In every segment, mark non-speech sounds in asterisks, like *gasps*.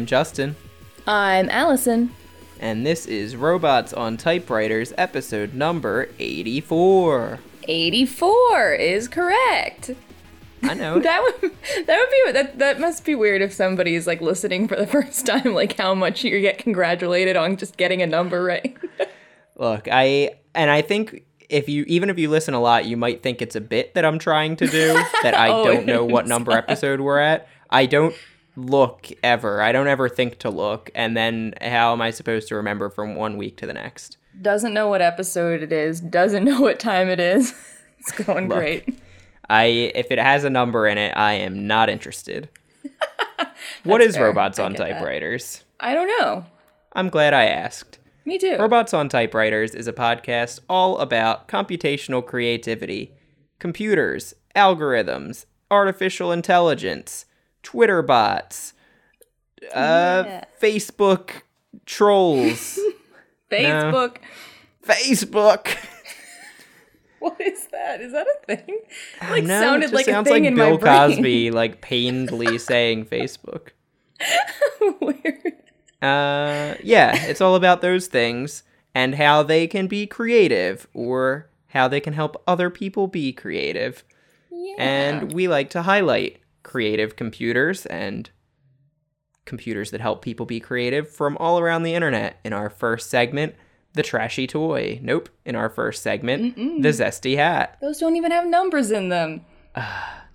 I'm Justin, I'm Allison. and this is Robots on Typewriters, episode number 84. 84 is correct. I know. *laughs* That would that would be that that must be weird if somebody's like listening for the *laughs* first time like how much you get congratulated on just getting a number right. *laughs* Look, I and I think if you even if you listen a lot, you might think it's a bit that I'm trying to do that I Oh, don't know what number episode we're at. I don't look ever. I don't ever think to look, and then how am I supposed to remember from one week to the next? Doesn't know what episode it is, doesn't *laughs* know what time it is. *laughs* It's going Look. great. I if it has a number in it, I am not interested. *laughs* what is fair. robots on get that. typewriters? I don't know. I'm glad I asked. Me too. Robots on Typewriters is a podcast all about computational creativity, computers, algorithms, artificial intelligence, Twitter bots, uh, Yeah. Facebook trolls, *laughs* Facebook. Facebook. *laughs* What is that? Is that a thing? Like know, sounded like a sounds thing like in Bill my brain. Cosby, like painedly *laughs* saying Facebook. Weird. Uh, yeah, it's all about those things and how they can be creative or how they can help other people be creative. Yeah. And we like to highlight creative computers and computers that help people be creative from all around the internet. In our first segment, the trashy toy. Nope. In our first segment, the zesty hat. Those don't even have numbers in them. *sighs*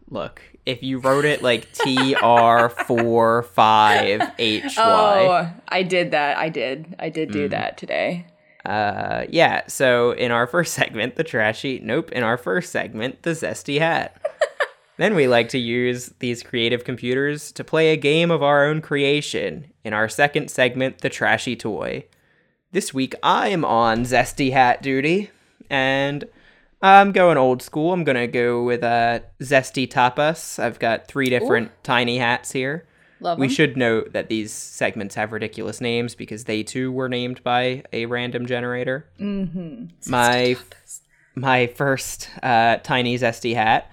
Look, if you wrote it like T R four five H Y. *laughs* Oh, I did that. I did. I did Mm. do that today. Uh, yeah. So in our first *laughs* segment, the trashy. Nope. In our first segment, the zesty hat. Then we like to use these creative computers to play a game of our own creation. In our second segment, the trashy toy. This week, I'm on zesty hat duty, and I'm going old school. I'm gonna go with a zesty tapas. I've got three different tiny hats here. Love We 'em. should note that these segments have ridiculous names because they too were named by a random generator. Mm-hmm. My my first uh, tiny zesty hat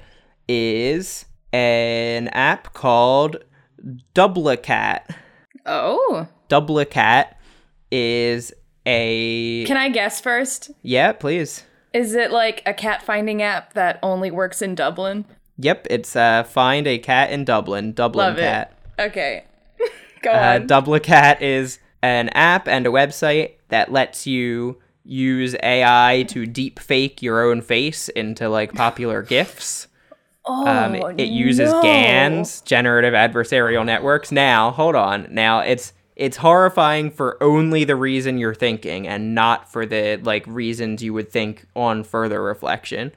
is an app called Doublicat. Oh, Doublicat is a can I guess first? yeah, please. Is it like a cat finding app that only works in Dublin? Yep, it's uh, find a cat in Dublin. Dublin Love cat. it. Okay, *laughs* go Uh, on. Doublicat is an app and a website that lets you use AI to deep fake your own face into like popular GIFs. Oh, Um, it, uses no. GANs, generative adversarial networks. Now, hold on. Now, it's it's horrifying for only the reason you're thinking and not for the like reasons you would think on further reflection.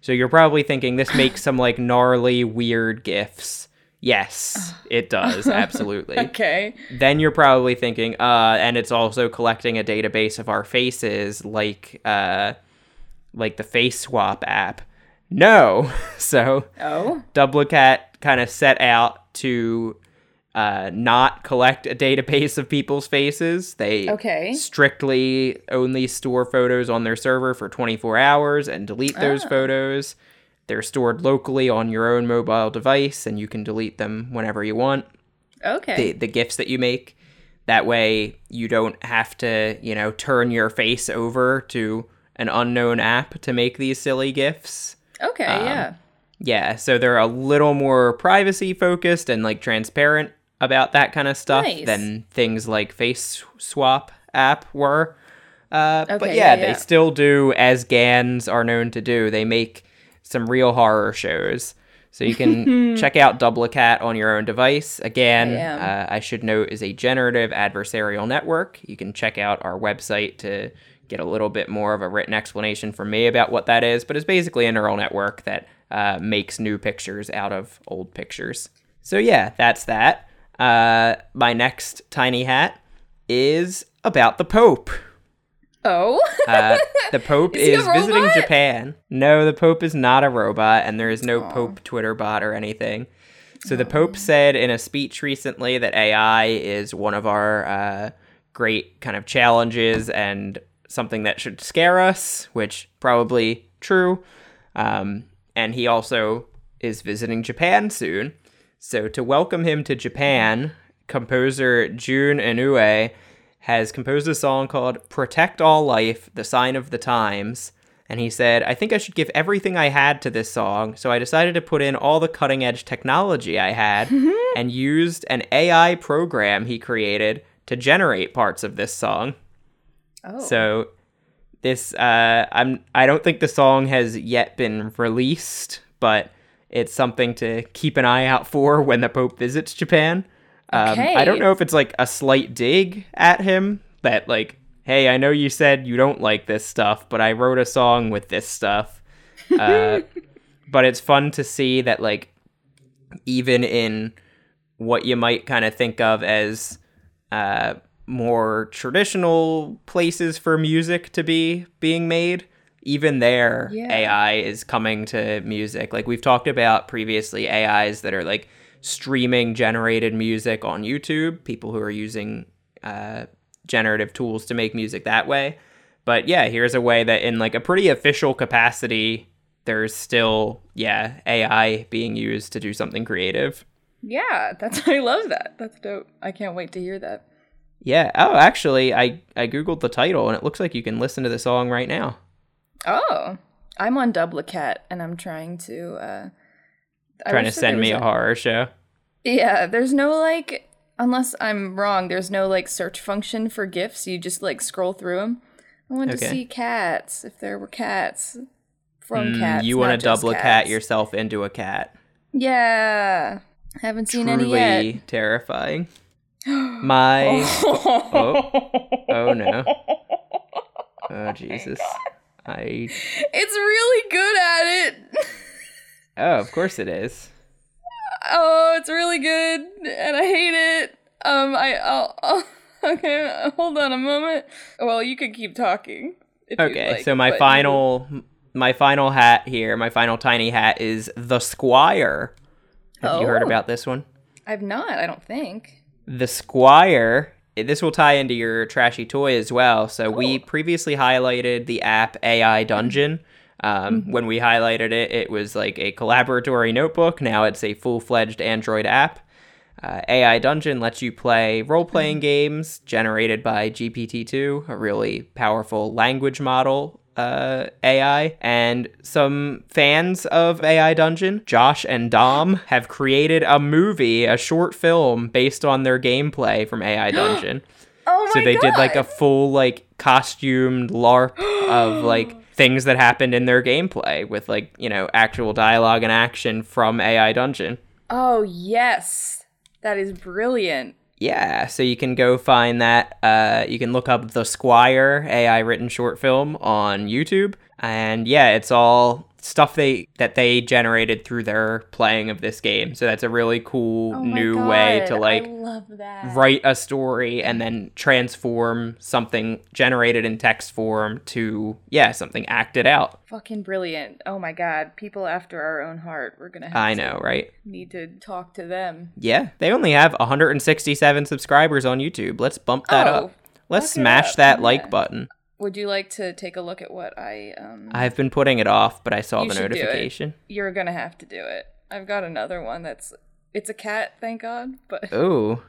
So you're probably thinking this makes some like gnarly weird gifs. Yes, *sighs* it does. Absolutely *laughs* Okay. then you're probably thinking, uh, and it's also collecting a database of our faces, like uh, like the Face Swap app. No, *laughs* so Oh, Doublicat kind of set out to uh, not collect a database of people's faces. They Okay. strictly only store photos on their server for 24 hours and delete those Oh. photos. They're stored locally on your own mobile device, and you can delete them whenever you want okay. the, the gifts that you make. That way, you don't have to, you know, turn your face over to an unknown app to make these silly gifts. Okay, um, yeah. Yeah, so they're a little more privacy focused and like transparent about that kind of stuff Nice. than things like Face Swap app were. Uh, but yeah, yeah, yeah. they still do as GANs are known to do. They make some real horror shows. So you can *laughs* check out Doublicat on your own device. Again, I uh, I should note is a generative adversarial network. You can check out our website to get a little bit more of a written explanation from me about what that is. But it's basically a neural network that uh, makes new pictures out of old pictures. So yeah, that's that. Uh, my next tiny hat is about the Pope. Oh, Uh, the Pope *laughs* Is is visiting? Japan. No, the Pope is not a robot, and there is no Pope Twitter bot or anything. So the Pope said in a speech recently that AI is one of our uh, great kind of challenges and something that should scare us, which probably true. Um, and he also is visiting Japan soon. So to welcome him to Japan, composer Jun Inoue has composed a song called Protect All Life, The Sign of the Times. And he said, I think I should give everything I had to this song, so I decided to put in all the cutting edge technology I had *laughs* and used an AI program he created to generate parts of this song. Oh. So this uh I'm I don't think the song has yet been released, but it's something to keep an eye out for when the Pope visits Japan. Um, I don't know if it's like a slight dig at him that like, hey, I know you said you don't like this stuff, but I wrote a song with this stuff. *laughs* Uh, but it's fun to see that like even in what you might kind of think of as uh, more traditional places for music to be being made, even there, Yeah. AI is coming to music. Like we've talked about previously, AIs that are like streaming generated music on YouTube, people who are using uh, generative tools to make music that way. But yeah, here's a way that in like a pretty official capacity, there's still, yeah, AI being used to do something creative. Yeah, that's *laughs* I love that. That's dope. I can't wait to hear that. Yeah. Oh, actually, I I googled the title and it looks like you can listen to the song right now. Oh, I'm on Doublicat and I'm trying to. uh Trying to send me a horror show. Yeah, there's no like, unless I'm wrong, there's no like search function for GIFs. You just like scroll through them. I wanted to see cats, if there were cats from Mm, cats. you want want to double a cat yourself into a cat. Yeah. Haven't seen Truly any yet. terrifying. *gasps* My oh. oh no. *laughs* Oh Jesus. I It's really good at it. Oh, of course it is. Oh, it's really good, and I hate it. Um, I, I'll, I'll *laughs* okay, hold on a moment. Well, you could keep talking. Okay, like, so my final my final hat here, my final tiny hat is the Squire. Have you heard Oh. about this one? I've not. I don't think. The Squire. This will tie into your trashy toy as well. So we previously highlighted the app AI Dungeon. Um, When we highlighted it, it was like a Colaboratory notebook. Now it's a full fledged Android app. Uh, AI Dungeon lets you play role playing games generated by GPT-2, a really powerful language model uh, AI. And some fans of AI Dungeon, Josh and Dom, have created a movie, a short film based on their gameplay from AI *gasps* Dungeon. Oh my so they did like a full like costumed LARP of *gasps* like things that happened in their gameplay with like you know actual dialogue and action from AI Dungeon. Oh yes, that is brilliant. Yeah, so you can go find that. Uh, you can look up the Squire AI written short film on YouTube, and yeah, it's all stuff they that they generated through their playing of this game. So that's a really cool Oh new way to like I love that. write a story and then transform something generated in text form to yeah something acted out. Fucking brilliant. Oh my god, people after our own heart. We're gonna have I to know, right? need to talk to them. Yeah, they only have 167 subscribers on YouTube. Let's bump that Oh, up. Let's smash up, that yeah. like button. Would you like to take a look at what I um I've been putting it off, but I saw the should do it. notification. you're gonna have to do it. I've got another one that's it's a cat, thank God, but *laughs* Ooh.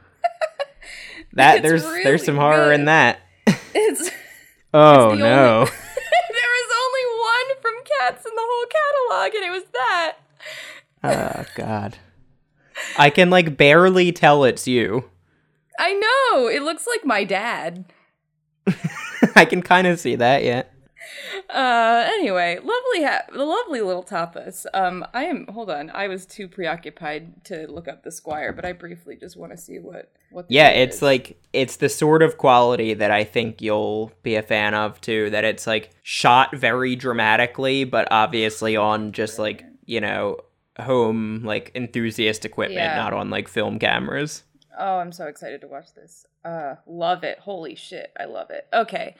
That there's really there's some horror in that. *laughs* it's *laughs* Oh the no. only- there was only one from cats in the whole catalog, and it was that. oh god. I can like barely tell it's you. I know. It looks like my dad. *laughs* I can kind of see that, yeah. Uh, anyway, lovely, ha- the lovely little tapas. Um, I am. Hold on, I was too preoccupied to look up the squire, but I briefly just want to see what what. the Yeah, it's is. like it's the sort of quality that I think you'll be a fan of too. That it's like shot very dramatically, but obviously on just like you know home like enthusiast equipment, Yeah. not on like film cameras. Oh, I'm so excited to watch this. Uh, love it. Holy shit, I love it. Okay,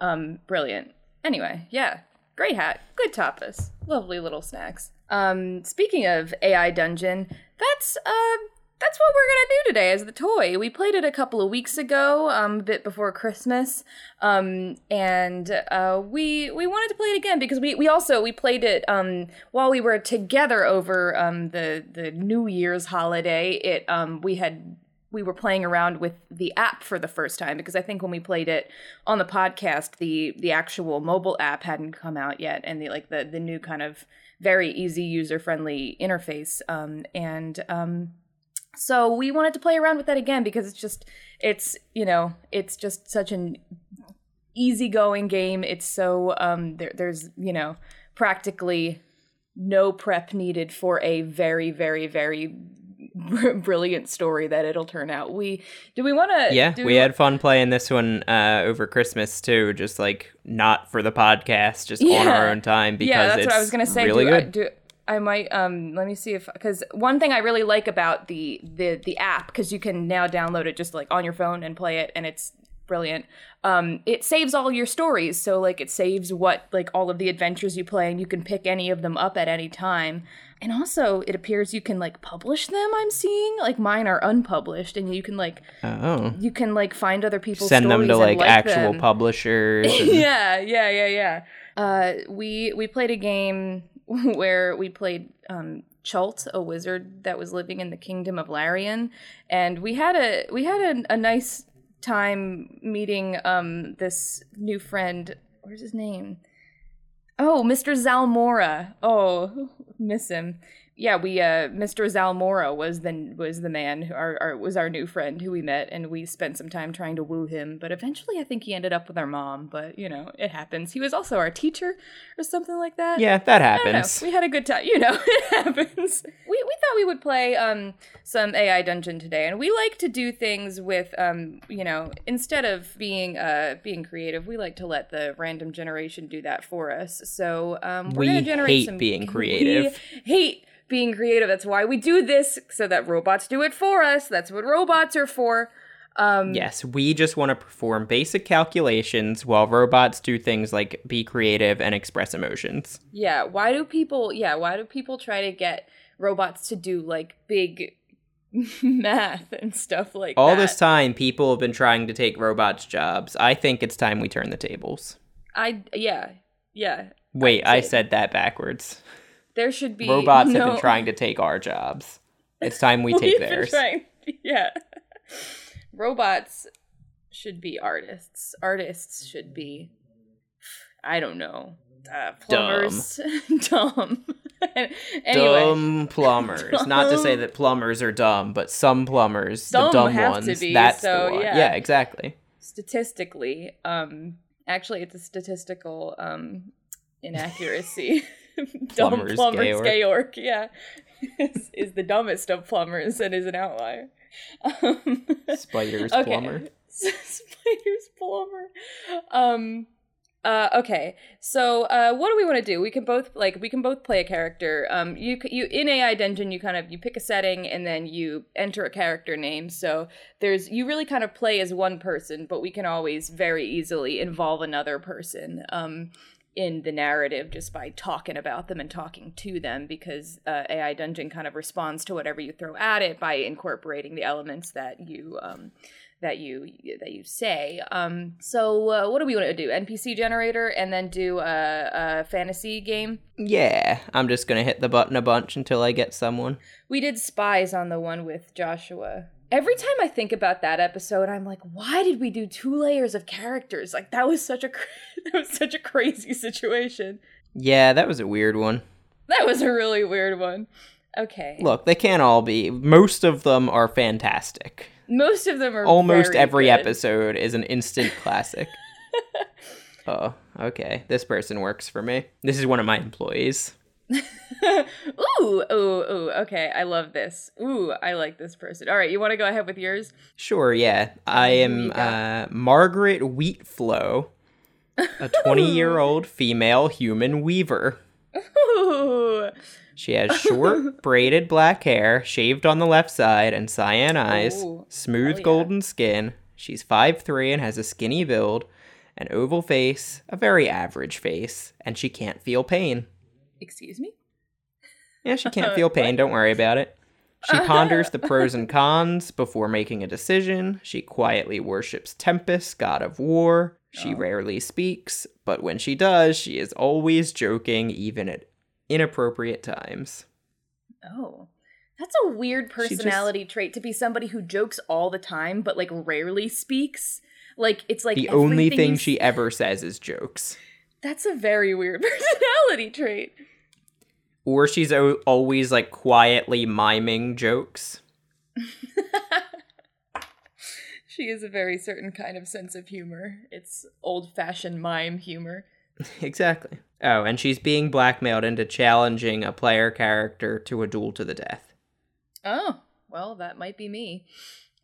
um, brilliant. Anyway, yeah, great hat, good tapas, lovely little snacks. Um, speaking of AI Dungeon, that's uh that's what we're gonna do today as the toy. We played it a couple of weeks ago, um, a bit before Christmas, um, and uh, we we wanted to play it again because we, we also we played it um, while we were together over um, the the New Year's holiday. It um, we had we were playing around with the app for the first time because I think when we played it on the podcast, the the actual mobile app hadn't come out yet, and the like the the new kind of very easy user friendly interface. Um, and um, so we wanted to play around with that again because it's just it's you know it's just such an easygoing game. It's so um, there, there's you know practically no prep needed for a very very very *laughs* brilliant story that it'll turn out. We do we want to? Yeah, we had fun playing this one uh, over Christmas too. Just like not for the podcast, just yeah. on our own time because yeah, that's what I was gonna say. Really do, good. I, do, I might um let me see if because one thing I really like about the the the app because you can now download it just like on your phone and play it and it's brilliant. Um, it saves all your stories, so like it saves what like all of the adventures you play, and you can pick any of them up at any time. And also, it appears you can like publish them. I'm seeing like mine are unpublished, and you can like oh you can like find other people's send them to like, like actual them. publishers. *laughs* And... yeah, yeah, yeah, yeah. Uh, we we played a game *laughs* where we played um, Chult, a wizard that was living in the kingdom of Larian, and we had a we had a, a nice time meeting um, this new friend. Where's his name? Oh, Mr. Zalmora. Oh, miss him yeah, we uh, Mr. Zalmora was the was the man who our, our, was our new friend who we met, and we spent some time trying to woo him. But eventually, I think he ended up with our mom. But you know, it happens. He was also our teacher or something like that. Yeah, that happens. We had a good time. You know, *laughs* it happens. We we thought we would play um some AI dungeon today, and we like to do things with um you know instead of being uh being creative, we like to let the random generation do that for us. So um we're we gonna generate hate some being *laughs* creative. Hate being creative. That's why we do this, so that robots do it for us. That's what robots are for. Um, yes, we just want to perform basic calculations while robots do things like be creative and express emotions. Yeah, why do people? Yeah, why do people try to get robots to do like big *laughs* math and stuff like All that? All this time, people have been trying to take robots' jobs. I think it's time we turn the tables. I yeah yeah. Wait, I said that backwards. *laughs* There should be robots no... have been trying to take our jobs. It's time we *laughs* take theirs. Trying... Yeah, robots should be artists. Artists should be, I don't know, uh, plumbers. Dumb. *laughs* *laughs* anyway. Dumb plumbers. Dumb. Not to say that plumbers are dumb, but some plumbers, dumb the dumb ones, be, that's so, the one. Yeah. yeah, exactly. Statistically, um, actually, it's a statistical um, inaccuracy. *laughs* Dumb plumbers, plumbers Georg. yeah, *laughs* is, is, the dumbest of plumbers and is an outlier. Um, *laughs* Spiders okay. plumber. Spiders plumber. Um. Uh, okay, so uh, what do we want to do? We can both like we can both play a character. Um, you you in AI Dungeon, you kind of you pick a setting and then you enter a character name. So there's you really kind of play as one person, but we can always very easily involve another person. Um, in the narrative just by talking about them and talking to them because uh, AI Dungeon kind of responds to whatever you throw at it by incorporating the elements that you um, that you that you say. Um, so uh, what do we want to do? NPC generator and then do a, a fantasy game. Yeah, I'm just gonna hit the button a bunch until I get someone. We did spies on the one with Joshua every time I think about that episode, I'm like, why did we do two layers of characters? Like that was such a *laughs* that was such a crazy situation. Yeah, that was a weird one. That was a really weird one. Okay. Look, they can't all be. Most of them are fantastic. Most of them are almost every good. episode is an instant *laughs* classic. oh, okay. This person works for me. This is one of my employees. *laughs* ooh, ooh, ooh. Okay, I love this. Ooh, I like this person. All right, you want to go ahead with yours? Sure. Yeah, I am uh, Margaret Wheatflow, a twenty-year-old *laughs* female human weaver. Ooh. She has *laughs* short, braided black hair, shaved on the left side, and cyan eyes, Ooh. smooth yeah. golden skin. She's five three and has a skinny build, an oval face, a very average face, and she can't feel pain. Excuse me? Yeah, she can't *laughs* feel pain. Don't worry about it. She *laughs* ponders the pros and cons before making a decision. She quietly worships Tempest, god of war. She oh. rarely speaks, but when she does, she is always joking, even at inappropriate times. Oh. That's a weird She just- personality trait to be somebody who jokes all the time but like rarely speaks. Like it's like the only thing she ever says is jokes. That's a very weird *laughs* personality trait. Or she's o- always like quietly miming jokes. *laughs* She has a very certain kind of sense of humor. It's old fashioned mime humor. *laughs* Exactly. Oh, and she's being blackmailed into challenging a player character to a duel to the death. Oh, well, that might be me.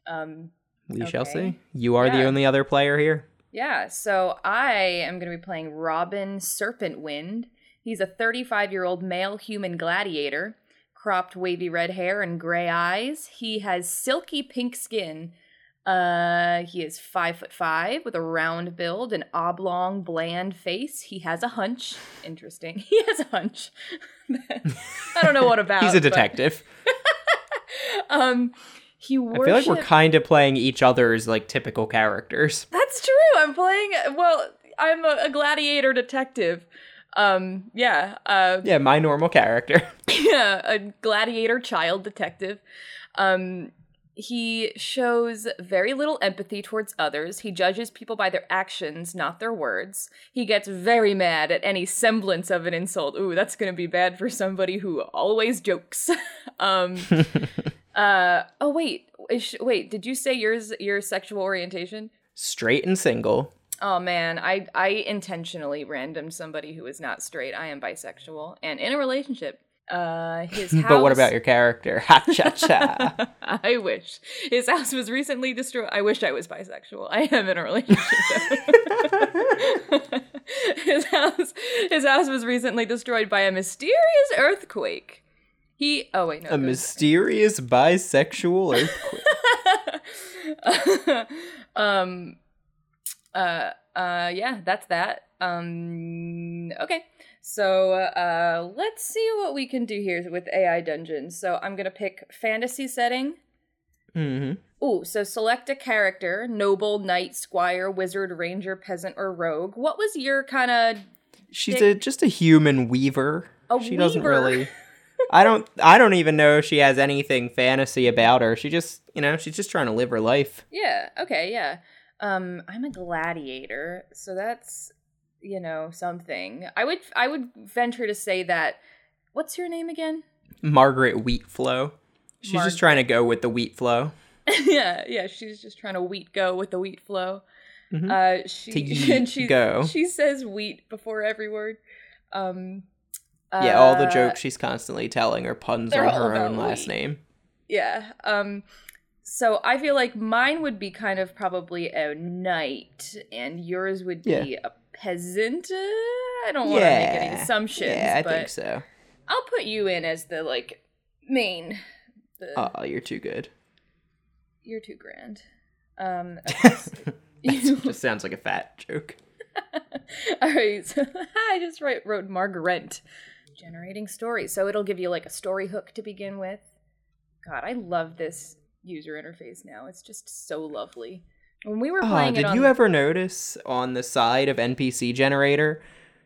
Um, We shall see. You are the only other player here. Yeah, so I am going to be playing Robin Serpentwind. He's a 35 year old male human gladiator, cropped wavy red hair and gray eyes. He has silky pink skin. Uh, he is five foot five with a round build, an oblong, bland face. He has a hunch. Interesting. *laughs* He has a hunch. *laughs* I don't know what about. *laughs* He's a detective. um, he I feel like we're kind of playing each other's like typical characters. *laughs* That's true. I'm playing. Well, I'm a, a gladiator detective. Um, yeah. Uh, Yeah, my normal character. yeah, *laughs* *laughs* a gladiator child detective. Um, he shows very little empathy towards others. He judges people by their actions, not their words. He gets very mad at any semblance of an insult. Ooh, that's gonna be bad for somebody who always jokes. um, uh, oh wait, wait, did you say yours your sexual orientation? Straight and single. Oh man, I I intentionally random somebody who is not straight. I am bisexual and in a relationship. Uh, his house. *laughs* But what about your character? Ha cha cha. *laughs* I wish his house was recently destroyed. I wish I was bisexual. I am in a relationship. *laughs* his house, his house was recently destroyed by a mysterious earthquake. He. Oh wait, no. A mysterious bisexual *laughs* earthquake. *laughs* um uh uh yeah that's that um okay so uh let's see what we can do here with ai dungeons so i'm gonna pick fantasy setting hmm Ooh, so select a character noble knight squire wizard ranger peasant or rogue what was your kind of She's Dick- a just a human weaver. A she doesn't weaver. really *laughs* I don't I don't even know if she has anything fantasy about her. She just, you know, she's just trying to live her life. yeah okay yeah um i'm a gladiator so that's you know something i would i would venture to say that what's your name again Margaret Wheatflow. She's just trying to go with the wheat flow. *laughs* yeah, yeah, she's just trying to wheat go with the wheat flow. Mhm. Uh, she To *laughs* and she go. she says wheat before every word. Um, yeah, all the uh, jokes she's constantly telling are puns on her own last name. Yeah. Um, so I feel like mine would be kind of probably a knight, and yours would be Yeah. a peasant. Uh, I don't want to make any assumptions, Yeah, I think so. I'll put you in as the like main. The, Oh, you're too good. You're too grand. Um, *laughs* *laughs* you- just sounds like a fat joke. *laughs* All right, so I just write, wrote Margaret generating stories. so it'll give you like a story hook to begin with. God, I love this user interface now. It's just so lovely. When we were Oh, playing it did on, you ever notice on the side of NPC generator,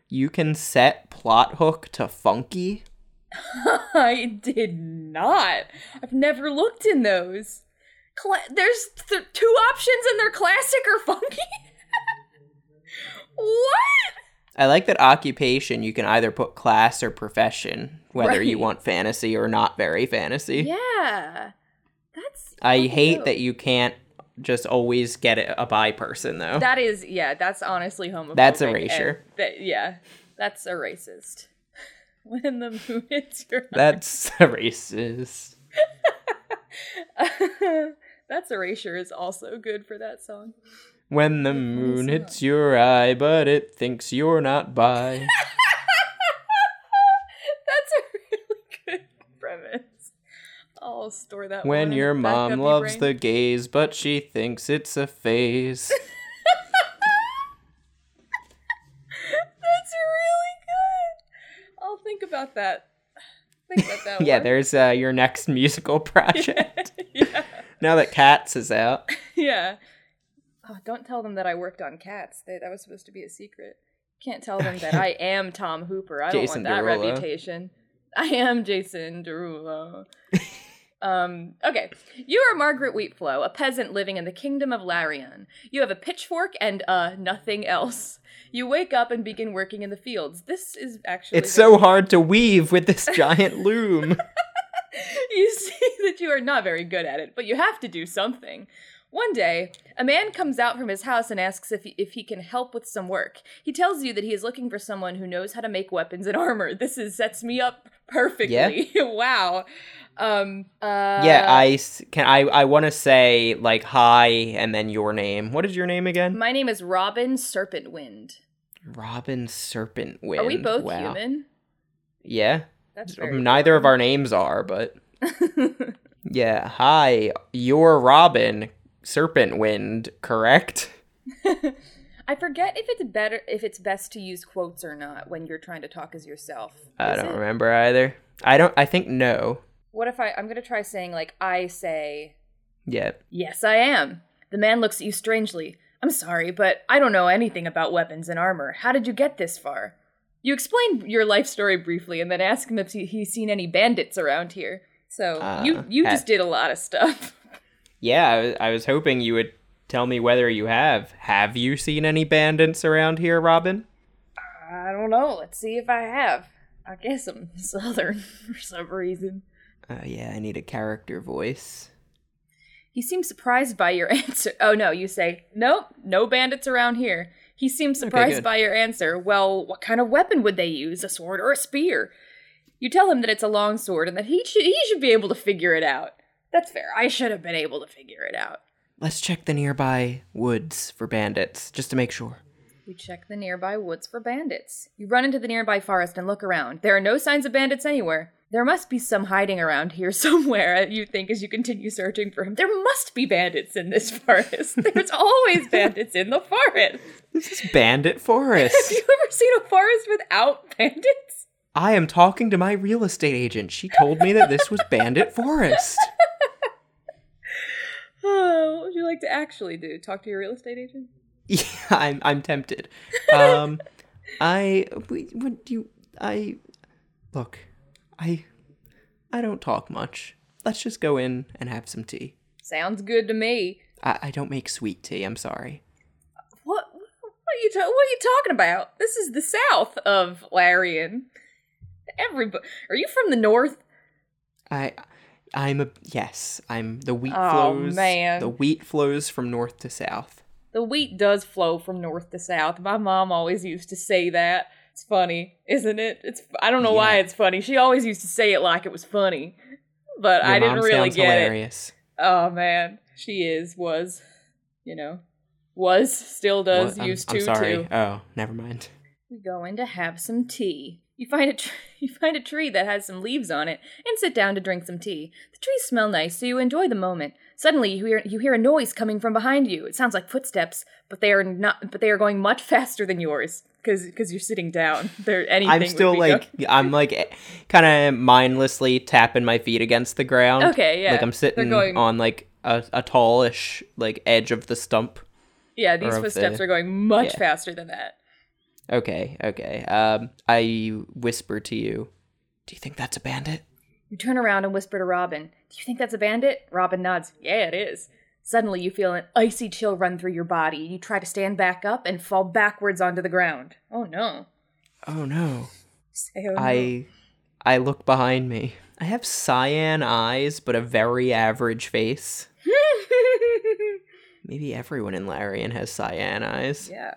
you can set plot hook to funky? *laughs* I did not. I've never looked in those. Cla- there's th- two options, and they're classic or funky. *laughs* what? I like that occupation. You can either put class or profession, whether you want fantasy or not very fantasy. Yeah, that's. I hate dope. that you can't just always get a bi person though. That is, yeah, that's honestly homophobic. That's erasure. that- yeah, that's a racist. *laughs* When the moon *laughs* hits your That's *laughs* a racist. that's erasure is also good for that song. When the moon hits your eye, but it thinks you're not by. *laughs* That's a really good premise. I'll store that. when your mom loves brain. the gaze, but she thinks it's a phase. *laughs* That's really good. I'll think about that. Think about that *laughs* yeah, there's uh, your next musical project. yeah. now that Cats is out. Yeah. Oh, don't tell them that I worked on cats. They, that was supposed to be a secret. Can't tell them that *laughs* I am Tom Hooper. I Jason don't want that Derulo. reputation. I am Jason Derulo. *laughs* um, okay. You are Margaret Wheatflow, a peasant living in the kingdom of Larian. You have a pitchfork and uh nothing else. You wake up and begin working in the fields. This is actually It's so hard to weave with this *laughs* giant loom. you see that you are not very good at it, but you have to do something. One day, a man comes out from his house and asks if he, if he can help with some work. He tells you that he is looking for someone who knows how to make weapons and *laughs* armor. This is sets me up perfectly. Yeah. *laughs* wow. Um. Uh, yeah, I can. I I want to say like hi and then your name. What is your name again? My name is Robin Serpentwind. Robin Serpentwind. Are we both wow. human? Yeah. That's Neither of our names are, but *laughs* yeah. Hi, you're Robin Serpentwind, correct? *laughs* I forget if it's better if it's best to use quotes or not when you're trying to talk as yourself. I don't it? remember either. I don't. I think no. What if I I'm gonna try saying like I say Yeah. Yes, I am. The man looks at you strangely. I'm sorry, but I don't know anything about weapons and armor. How did you get this far? You explain your life story briefly and then ask him if he's seen any bandits around here. So you Uh, you ha- just did a lot of stuff. *laughs* Yeah. I was, I was hoping you would tell me whether you have. Have you seen any bandits around here, Robin? I don't know. Let's see if I have. I guess I'm *laughs* southern for some reason. Uh, yeah. I need a character voice. He seems surprised by your *laughs* answer. Oh no, you say, Nope, no bandits around here. He seems surprised good. by your answer. Well, what kind of weapon would they use? A sword or a spear? You tell him that it's a long sword and that he should he should be able to figure it out. That's fair. I should have been able to figure it out. Let's check the nearby woods for bandits, just to make sure. You check the nearby woods for bandits. You run into the nearby forest and look around. There are no signs of bandits anywhere. There must be some hiding around here *laughs* somewhere, you think as you continue searching for him. There must be bandits in this *laughs* forest. There's always bandits in the forest. This is Bandit Forest. *laughs* Have you ever seen a forest without bandits? I am talking to my real estate agent. She told me that this was Bandit Forest. Oh, what would you like to actually do? Talk to your real estate agent? *laughs* Yeah, I'm I'm tempted. Um, *laughs* I would you I look. I I don't talk much. Let's just go in and have some tea. Sounds good to me. I, I don't make sweet tea. I'm sorry. What? What are you? Ta- what are you talking about? This is the south of Larian. Everybody, are you from the north? I I'm a yes. I'm the wheat Oh, flows. man. The wheat flows from north to south. The wheat does flow from north to south. My mom always used to say that. It's funny, isn't it? It's I don't know why it's funny. She always used to say it like it was funny, but Your I didn't really get it. Oh man, she is was, you know, was still does? I'm- used I'm, to sorry. too. Oh, never mind. We go in to have some tea. You find a tr- *laughs* you find a tree that has some leaves on it and sit down to drink some tea. The trees smell nice, so you enjoy the moment. Suddenly, you hear you hear a noise coming from behind you. It sounds like footsteps, but they are not. But they are going much *laughs* faster than yours because because you're sitting down. *laughs* They're anything. I'm still like I'm like eh, kind of mindlessly tapping my feet against the ground. Okay, yeah. Like I'm sitting going- on like a, a tallish like edge of the stump. yeah. These footsteps the- are going much yeah. faster than that. Okay, okay. Um, I whisper to you. Do you think that's a bandit? You turn around and whisper to Robin, Do you think that's a bandit? Robin nods, Yeah, it is. Suddenly, you feel an icy chill run through your body. You try to stand back up and fall backwards onto the ground. Oh no. Oh no. Say, oh, no. I I look behind me. I have cyan eyes, but a very average face. *laughs* Maybe everyone in Larian has cyan eyes. yeah.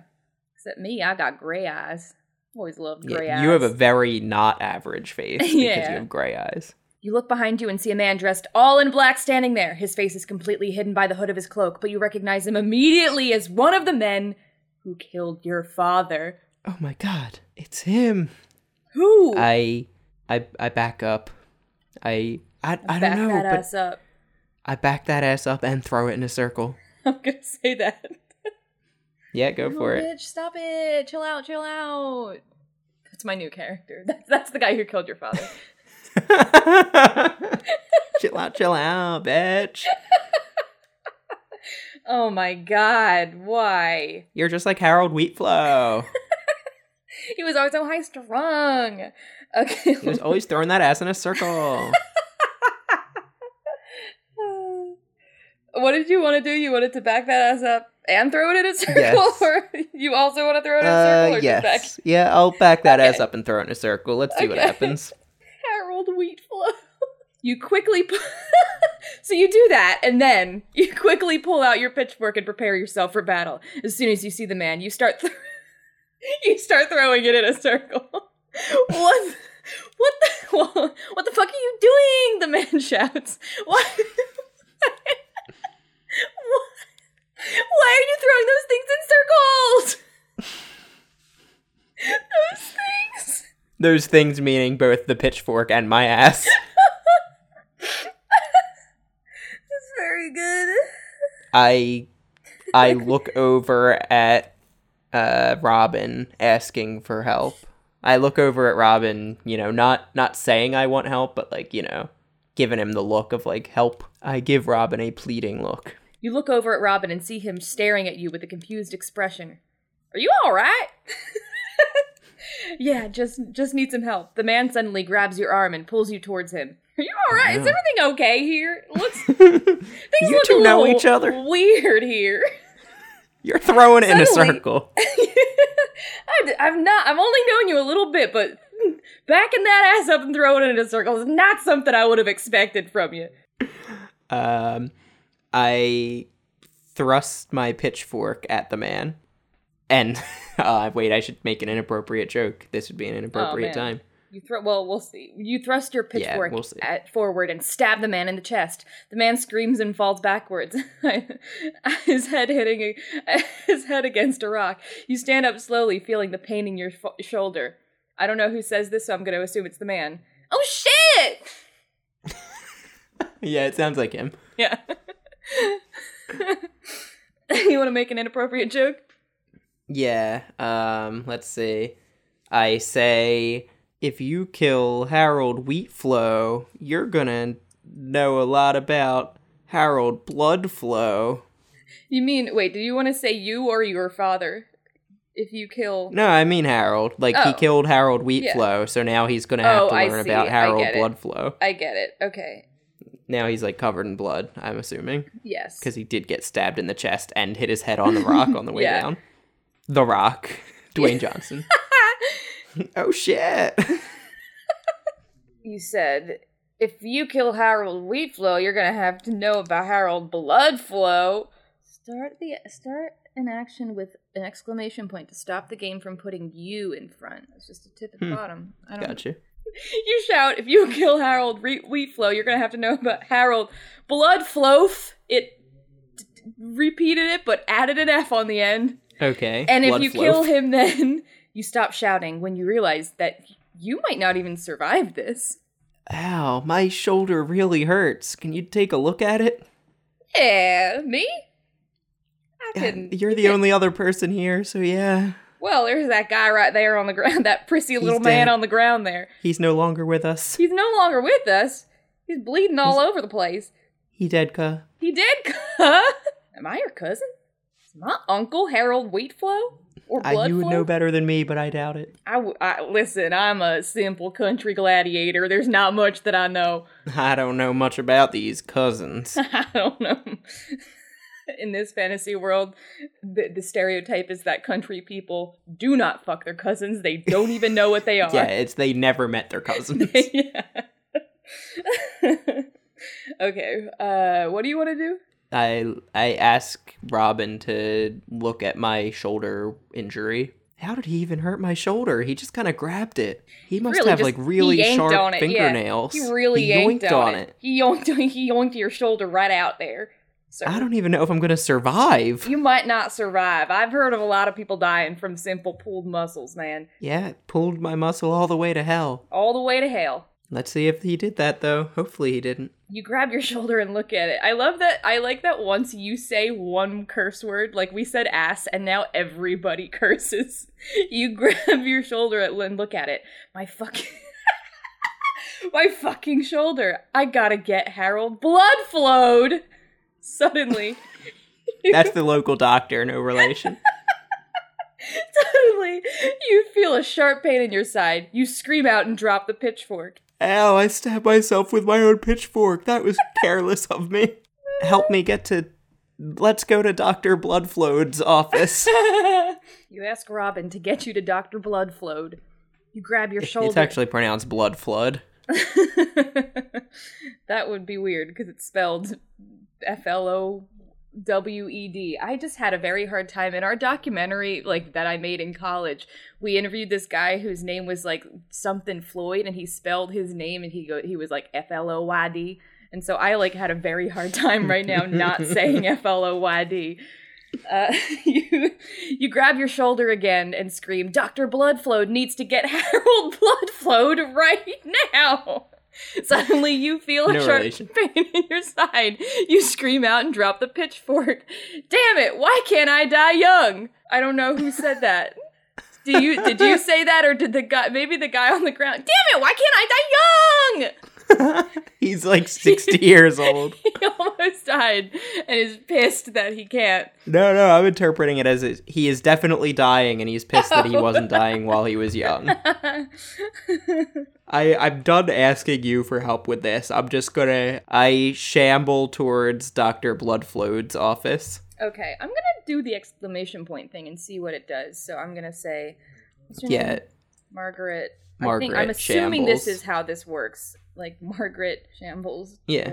Except me, I got gray eyes. Always loved Yeah, gray eyes. you have a very not average face *laughs* because Yeah. you have gray eyes. You look behind you and see a man dressed all in black standing there. His face is completely hidden by the hood of his cloak, but you recognize him immediately as one of the men who killed your father. Oh my god, it's him. Who? I I I back up. I I, I Back don't know, that but ass up. I back that ass up and throw it in a circle. *laughs* I'm gonna say that. Yeah, go for oh, it. Bitch, stop it! Chill out, chill out. That's my new character. *laughs* That's that's the guy who killed your father. *laughs* chill out, chill out, bitch. *laughs* Oh my god, why? You're just like Harold Wheatflow. He was always so high strung. Okay. He was always throwing that ass in a circle. what did you want to do? You wanted to back that ass up and throw it in a *laughs* circle, Yes. *laughs* or you also want to throw it in a circle, Uh, or just back yes. Yeah, I'll back that ass up and throw it in a circle. Let's see what Okay. happens. *laughs* Harold Wheatflow? You quickly, pu- so you do that, and then you quickly pull out your pitchfork and prepare yourself for battle. As soon as you see the man, you start, th- you start throwing it in a circle. what? What the? What the fuck are you doing? The man shouts. Why? Why are you throwing those things in circles? those things. Those things meaning both the pitchfork and my ass. That's very good. I I look over at uh Robin asking for help. I look over at Robin, you know, not not saying I want help, but like, you know, giving him the look of like help. I give Robin a pleading look. You look over at Robin and see him staring at you with a confused expression. Are you all right? *laughs* yeah, just just need some help. The man suddenly grabs your arm and pulls you towards him. Are you all right? Is everything okay here? Looks *laughs* things you look two a know each other. Weird here. *laughs* You're throwing it in a circle. I've, I've not. I've only known you a little bit, but backing that ass up and throwing it in a circle is not something I would have expected from you. Um, I thrust my pitchfork at the man, and *laughs* uh, wait, I should make an inappropriate joke. This would be an inappropriate Oh, time. You throw. Well, we'll see. You thrust your Yeah, pitchfork we'll at forward and stab the man in the chest. The man screams and falls backwards, *laughs* his head hitting a, *laughs* his head against a rock. You stand up slowly, feeling the pain in your fo- shoulder. I don't know who says this, so I'm going to assume it's the man. Oh shit! Yeah, it sounds like him. Yeah. *laughs* you want to make an inappropriate joke? Yeah. Um, let's see. I say, if you kill Harold Wheatflow, you're gonna know a lot about Harold Bloodflow. You mean wait? Do you want to say you or your father? If you kill, No, I mean Harold. Like he Oh. killed Harold Wheatflow, so now he's gonna have Oh, to learn about I Harold it. Bloodflow. I get it. Okay. Now he's like covered in blood. I'm assuming Yes. because he did get stabbed in the chest and hit his head on the rock on the way *laughs* Yeah. down. The Rock, *laughs* Dwayne Johnson. *laughs* oh shit! you said if you kill Harold Wheatflow, you're gonna have to know about Harold Bloodflow. Start the start an action with an exclamation point to stop the game from putting you in front. It's just a tip at the Hmm. bottom. I don't. Gotcha. *laughs* You shout if you kill Harold Re- Wheatflow, you're gonna have to know about Harold Bloodflow. It d- d- repeated it, but added an F on the end. Okay. And if you flow. kill him, *laughs* then you stop shouting when you realize that you might not even survive this. Ow, my shoulder really hurts. Can you take a look at it? Yeah, me? I can. You're the only other person here, so yeah. Well, there's that guy right there on the ground, *laughs* that prissy little He's man dead. on the ground there. He's no longer with us. He's no longer with us. He's bleeding all over the place. He dead, cuh. He did, huh? *laughs* Am I your cousin? Is my uncle Harold Wheatflow? Or I, Bloodflow? you would know better than me, but I doubt it. I, w- I- listen. I'm a simple country gladiator. There's not much that I know. *laughs* I don't know much about these cousins. I don't know. In this fantasy world, the, the stereotype is that country people do not fuck their cousins. They don't *laughs* even know what they are. yeah, it's they never met their cousins. *laughs* yeah. *laughs* okay. Uh, what do you want to do? I I ask Robin to look at my shoulder injury. How did he even hurt my shoulder? He just kind of grabbed it. He must Really have just- like really sharp it, yeah. fingernails. He really He yanked yoinked on, it. He yoinked. He yoinked your shoulder right out there. So I don't even know if I'm gonna survive. You might not survive. I've heard of a lot of people dying from simple pulled muscles, man. Yeah, it pulled my muscle all the way to hell. All the way to hell. Let's see if he did that though. Hopefully he didn't. You grab your *laughs* shoulder and look at it. I love that. I like that once you say one curse word, like we said ass, and now everybody *laughs* curses. You grab your shoulder and look at it. My fucking. *laughs* My fucking shoulder. I gotta get Harold blood flowed. Suddenly. That's the local doctor, no relation. *laughs* Suddenly, you feel a sharp pain in your side. You scream out and drop the pitchfork. Ow, I stabbed myself with my own pitchfork. That was careless of me. Help me get to. Let's go to Dr. Bloodflowed's office. *laughs* you ask Robin to get you to Dr. Bloodflowed. You grab your shoulder. It's actually pronounced blood flood. *laughs* that would be weird because it's spelled F L O W E D. I just had a very hard time in our documentary, like that I made in college. We interviewed this guy whose name was like something Floyd, and he spelled his name, and he go he was like F L O Y D. And so I like had a very hard *laughs* time right now not saying *laughs* F L O Y D. Uh, *laughs* you you grab your shoulder again and scream, "Doctor Bloodflowed needs to get Harold Bloodflowed right now." *laughs* Suddenly, you feel a No sharp relation. *laughs* pain in your side. You scream out and drop the pitchfork. Damn it! Why can't I die young? I don't know who said that. Do you did you *laughs* say that or did the guy maybe the guy on the ground? Damn it! Why can't I die young? *laughs* He's like 60 years old. *laughs* He almost died and is pissed that he can't. No, no, I'm interpreting it as is- he is definitely dying and he's pissed that he wasn't oh. dying while he was young. *laughs* I, I'm done asking you for help with this. I'm just gonna. I shamble towards Dr. Bloodflowed's office. Okay, I'm gonna do the exclamation point thing and see what it does. So I'm gonna say, what's your Yeah, name? Margaret. I Margaret think I'm assuming this is how this works. Like *laughs* Margaret Shambles. Yeah.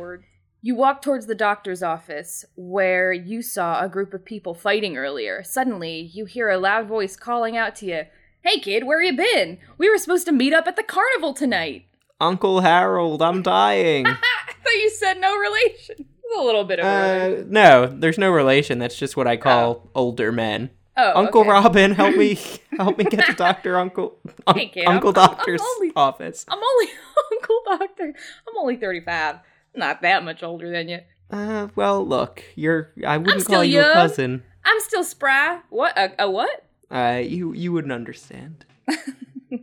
You walk towards the doctor's office where you saw a group of people fighting earlier. Suddenly, you hear a loud voice calling out to you, Hey kid, where you been? We were supposed to meet up at the carnival tonight. Uncle Harold, I'm dying. *laughs* I thought you said no relation. A little bit of a uh, no, there's no relation. That's just what I call older men. Oh, Uncle okay. Robin, help me, *laughs* help me get to Doctor Uncle Un- kid, I'm- Uncle I'm- I'm Doctor's only- office. I'm only *laughs* Uncle Doctor. I'm only 35. Not that much older than you. Uh, well, look, you're. I wouldn't call you a cousin. I'm still spry. What? A, a what? Uh, you you wouldn't understand. *laughs*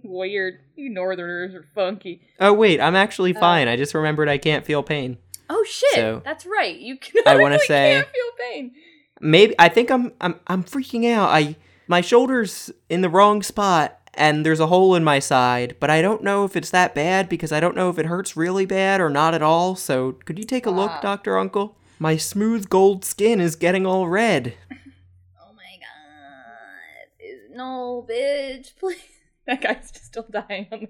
Weird. You northerners are funky. Oh wait, I'm actually Uh, fine. I just remembered I can't feel pain. Oh shit! So, That's right. You can. I wanna say- can't feel pain. Maybe I think I'm I'm I'm freaking out. I my shoulder's in the wrong spot and there's a hole in my side, but I don't know if it's that bad because I don't know if it hurts really bad or not at all. So, could you take a look. Doctor Uncle? My smooth gold skin is getting all red. *laughs* Oh my god! No, bitch, please. *laughs* That guy's just still dying on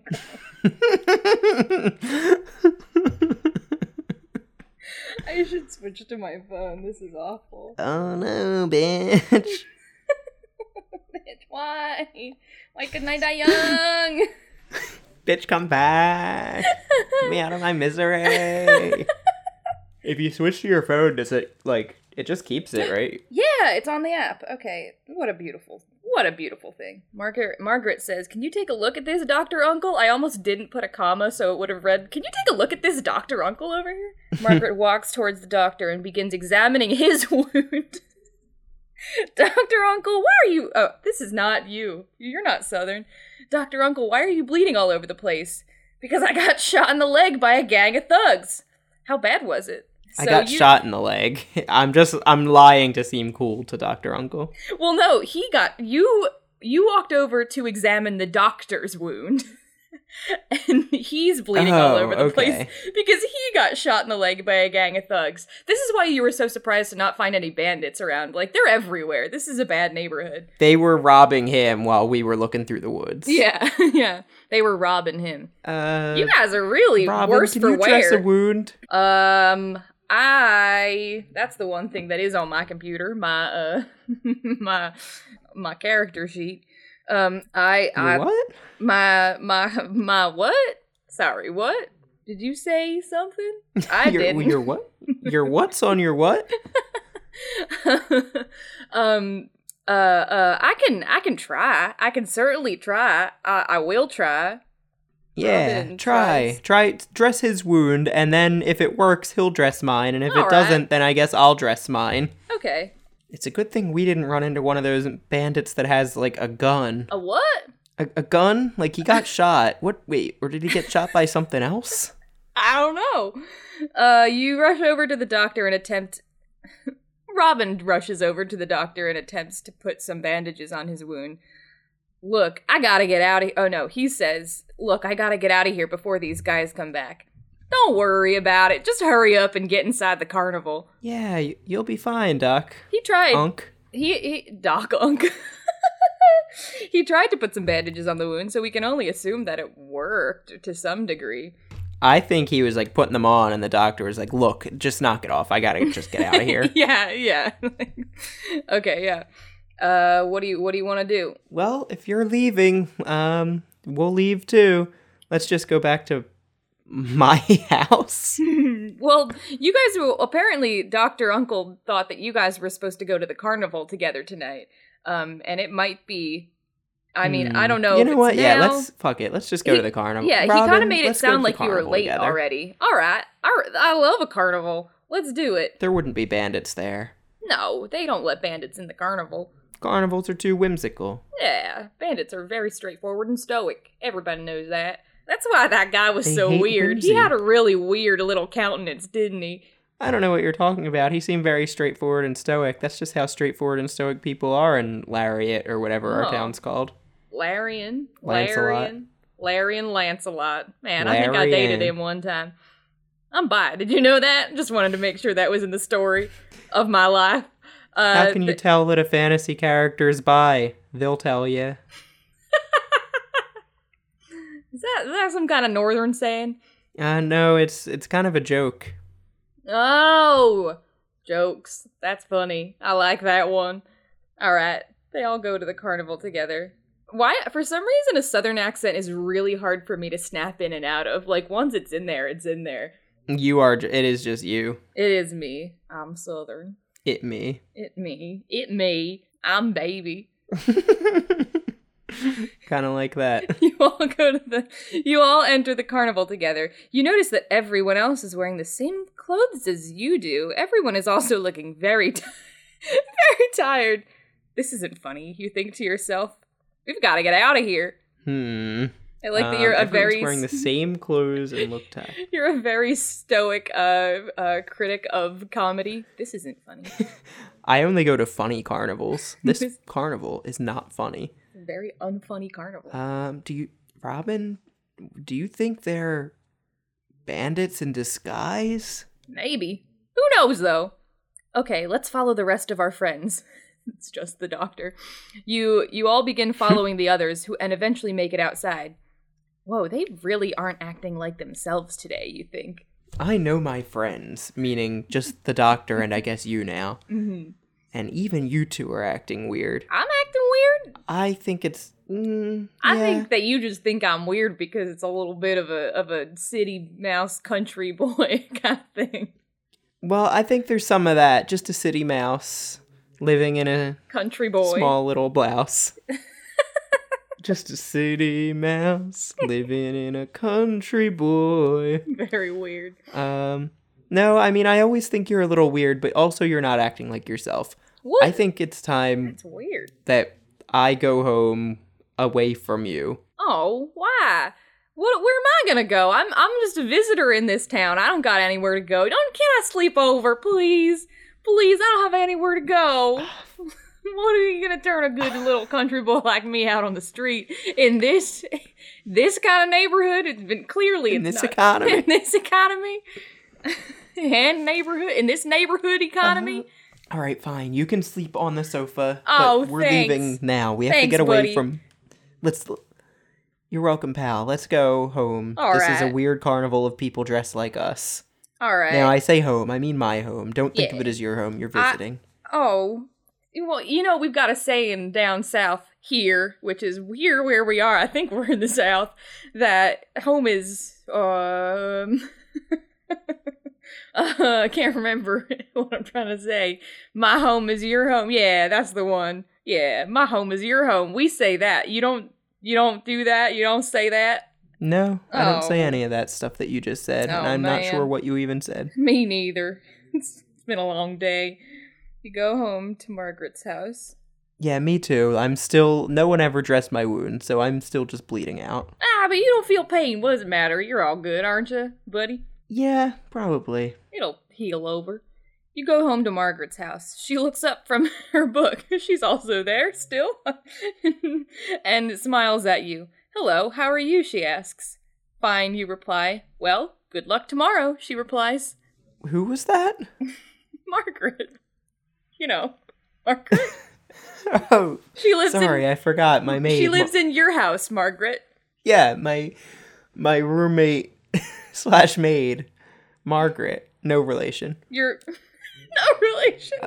the ground. *laughs* *laughs* I should switch to my phone. This is awful. oh no, bitch. *laughs* Bitch, why? Why couldn't I die young? *laughs* bitch, come back. Get me out of my misery. if you switch to your phone, does it like it just keeps it, right? Yeah, it's on the app. Okay, what a beautiful, what a beautiful thing. Margaret Margaret says, "Can you take a look at this, Doctor Uncle?" I almost didn't put a comma, so it would have read, "Can you take a look at this, Doctor Uncle over here?" *laughs* Margaret walks towards the doctor and begins examining his *laughs* wound. Doctor Uncle, why are you? Oh, this is not you. You're not Southern. Doctor Uncle, why are you bleeding all over the place? Because I got *laughs* shot in the leg by a gang of thugs. How bad was it? I got you- shot in the leg. *laughs* I'm just I'm lying to seem cool to Doctor Uncle. Well, no, he got you. You walked over to examine the doctor's wound, *laughs* and he's bleeding all Oh, over the okay. place because he got shot in the leg by a gang of thugs. This is why you were so surprised to not find any bandits around. Like they're everywhere. This is a bad neighborhood. They were robbing him while we were looking through the woods. Yeah, *laughs* yeah. They were robbing him. Uh, You guys are really Robin, worse can for you dress a wound? Um, I that's the one thing that is on my computer, my uh *laughs* my my character sheet. Um I Your I what? my my my what? Sorry, what? Did you say something? I *laughs* your, didn't. Your what? Your what's on your what? *laughs* um uh uh I can I can try. I can certainly try. I I will try. Yeah, Robin try. tries. Try dress his wound, and then if it works, he'll dress mine, and if All it right. doesn't, then I guess I'll dress mine. Okay. It's a good thing we didn't run into one of those bandits that has like a gun. A what? A, a gun? Like he got *laughs* shot. What? Wait, or did he get shot by something else? I don't know. Uh, you rush over to the doctor and attempt. *laughs* Robin rushes over to the doctor and attempts to put some bandages on his wound. Look, I gotta get out of. here. Oh no, he says, "Look, I gotta get out of here before these guys come back." Don't worry about it. Just hurry up and get inside the carnival. Yeah, you'll be fine, Doc. He tried. Unk. He, he Doc Unk. *laughs* he tried to put some bandages on the wound, so we can only assume that it worked to some degree. I think he was like putting them on, and the doctor was like, "Look, just knock it off. I gotta just get out of here." *laughs* yeah, yeah. *laughs* okay, yeah. Uh, what do you what do you want to do? well, if you're leaving, um, we'll leave too. Let's just go back to my *laughs* house. *laughs* Well, you guys will apparently Doctor Uncle thought that you guys were supposed to go to the carnival together tonight. Um, and it might be. I mean, I Hmm. don't know. You know what? Yeah, let's fuck it. Let's just go He- to the carnival. Yeah, he kind of made it let's go to sound like you were late together. already. All right, all right, I love a carnival. Let's do it. There wouldn't be bandits there. No, they don't let bandits in the carnival. Carnivals are too whimsical. Yeah, bandits are very straightforward and stoic. Everybody knows that. That's why that guy was They so weird. He had a really weird little countenance, didn't he? I don't know what you're talking about. He seemed very straightforward and stoic. That's just how straightforward and stoic people are in Lariat or whatever our town's called. Larian, Lancelot. Larian, Larian Lancelot. Man, I think I dated him one time. I'm bi. Did you know that? Just wanted to make sure that was in the story of my life. Uh, How can you th- tell that a fantasy character is bi? They'll tell you. *laughs* is that is that some kind of northern saying? Uh, no, it's it's kind of a joke. Oh, jokes. That's funny. I like that one. All right, they all go to the carnival together. Why? For some reason, a southern accent is really hard for me to snap in and out of. Like once it's in there, it's in there. You are. It is just you. It is me. I'm southern. It me. It me. It me. I'm baby. *laughs* kind of like that. *laughs* You all go to the you all enter the carnival together. You notice that everyone else is wearing the same clothes as you do. Everyone is also looking very ti- *laughs* very tired. This isn't funny, you think to yourself. We've got to get out of here. Hmm. I like that Um, you're a very wearing the same clothes and look *laughs* tired. you're a very stoic uh, uh critic of comedy. This isn't funny. *laughs* I only go to funny carnivals. *laughs* This carnival is not funny. Very unfunny carnival. Um, do you, Robin? Do you think they're bandits in disguise? Maybe. Who knows though? Okay, let's follow the rest of our friends. it's just the doctor. You you all begin following the others who and eventually make it outside. Whoa, they really aren't acting like themselves today, you think? I know my friends, meaning just the doctor and I guess you now. *laughs* Mm-hmm. And even you two are acting weird. I'm acting weird? I think it's. Mm, I yeah. think that you just think I'm weird because it's a little bit of a of a city mouse country *laughs* boy kind of thing. Well, I think there's some of that. Just a city mouse living in a Country boy. small little blouse. *laughs* Just a city mouse living in a country boy. Very weird. Um, no, I mean, I always think you're a little weird, but also you're not acting like yourself. What? I think it's time That's weird. that I go home away from you. Oh, why? What? Where am I gonna go? I'm I'm just a visitor in this town. I don't got anywhere to go. Don't can I sleep over, please? Please, I don't have anywhere to go. *sighs* *laughs* *laughs* what are you gonna turn a good little country boy like me out on the street in this this kind of neighborhood? It's been clearly In this not- economy. *laughs* in this economy and neighborhood in this neighborhood economy. Uh-huh. All right, fine. You can sleep on the sofa. Oh, but we're thanks. leaving now. We have to get away buddy. from. Let's. You're welcome, pal. Let's go home. All this is a weird carnival of people dressed like us. All right. Now, I say home. I mean my home. Don't think of it as your home. You're I- visiting. Oh, well, you know, we've got a saying down south here, which is here where we are. I think we're in the south. That home is um. *laughs* uh, I can't remember *laughs* what I'm trying to say. My home is your home. Yeah, that's the one. Yeah, my home is your home. We say that. You don't. You don't do that. You don't say that. no, I don't say Oh. any of that stuff that you just said, and Oh, I'm not sure what you even said. Me neither. *laughs* It's been a long day. You go home to Margaret's house. Yeah, me too. I'm still. No one ever dressed my wound, so I'm still just bleeding out. Ah, but you don't feel pain. What does it matter? You're all good, aren't you, buddy? Yeah, probably. It'll heal over. You go home to Margaret's house. She looks up from *laughs* her book. She's also there, still, *laughs* and smiles at you. Hello, how are you? she asks. Fine, you reply. Well, good luck tomorrow, she replies. Who was that? *laughs* Margaret. You know, Margaret. *laughs* oh, She lives sorry, in I forgot my maid. She lives in your house, Margaret. Yeah, my my roommate *laughs* slash maid, Margaret. No relation. You're *laughs* no relation.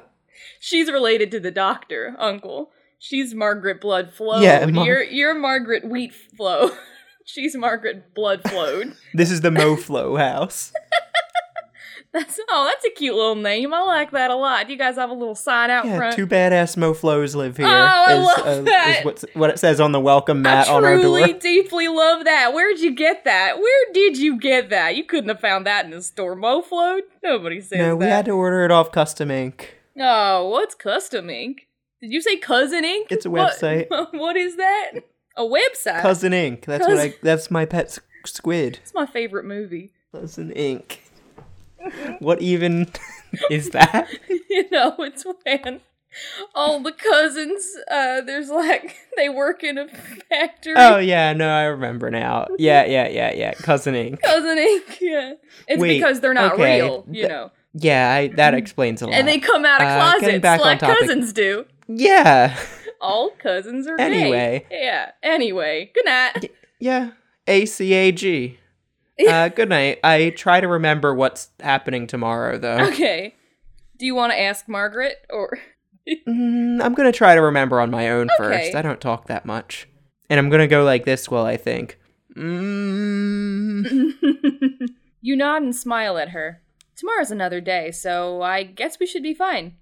She's related to the doctor, uncle. She's Margaret Blood Flow. Yeah, Mar- you're you're Margaret Wheat Flow. She's Margaret Blood Flowed. This is the MoFlo house. *laughs* That's oh, that's a cute little name. I like that a lot. You guys have a little sign out Yeah, front. two badass MoFlos live here. Oh, I is, love uh, that. Is what it says on the welcome mat I on our door. truly, *laughs* deeply love that. Where'd you get that? Where did you get that? You couldn't have found that in the store. Mofload? Nobody says No, that. No, we had to order it off Custom Ink. Oh, what's Custom Ink? Did you say Cousin Ink? It's a What- website. *laughs* what is that? A website? Cousin Ink. That's what I. That's my pet squid. It's my favorite movie. Cousin Ink. What even *laughs* is that? *laughs* you know, it's when all the cousins, uh, there's like, *laughs* they work in a factory. Oh yeah, no, I remember now. Yeah, yeah, yeah, yeah. Cousin Ink. Cousin Ink, yeah. It's Wait, because they're not okay, real, you th- know. Yeah, I, that explains a lot. And they come out of Uh, closets like cousins do. yeah, All cousins are gay. Anyway. Yeah, anyway. Good night. yeah. A C A G. Uh, good night. I try to remember what's happening tomorrow, though. Okay. Do you want to ask Margaret or *laughs* Mm, I'm gonna try to remember on my own Okay. first. I don't talk that much, and I'm gonna go like this while I think. Mm, *laughs* You nod and smile at her. Tomorrow's another day, so I guess we should be fine.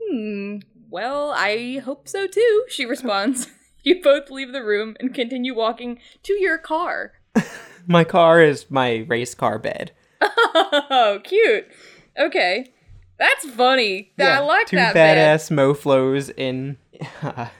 Hmm, well, I hope so too, she responds. *laughs* you both leave the room and continue walking to your car. *laughs* my car is my race car bed. Oh, cute. Okay. That's funny. Yeah, I like two that bed. badass moflos in. *laughs*